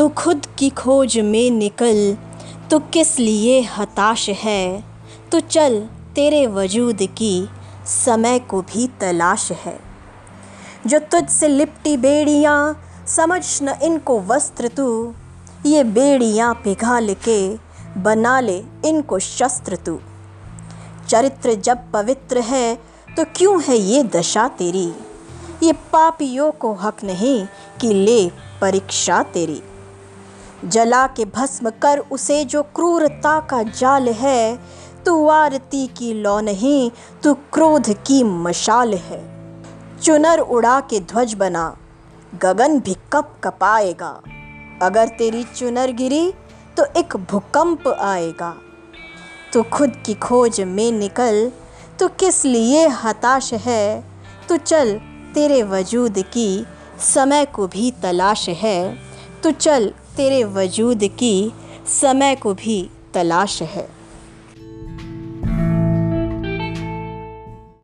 तो खुद की खोज में निकल। तो किस लिए हताश है? तो चल तेरे वजूद की समय को भी तलाश है। जो तुझसे लिपटी बेड़ियाँ, समझ न इनको वस्त्र तू। ये बेड़ियाँ पिघाल के बना ले इनको शस्त्र तू। चरित्र जब पवित्र है तो क्यों है ये दशा तेरी? ये पापियों को हक नहीं कि ले परीक्षा तेरी। जला के भस्म कर उसे जो क्रूरता का जाल है, तू आरती की लौ नहीं, तू क्रोध की मशाल है। चुनर उड़ा के ध्वज बना, गगन भी कप कपाएगा। अगर तेरी चुनर गिरी तो एक भूकंप आएगा। तो खुद की खोज में निकल तो किस लिए हताश है? तो चल तेरे वजूद की, समय को भी तलाश है। तो चल तेरे वजूद की समय को भी तलाश है।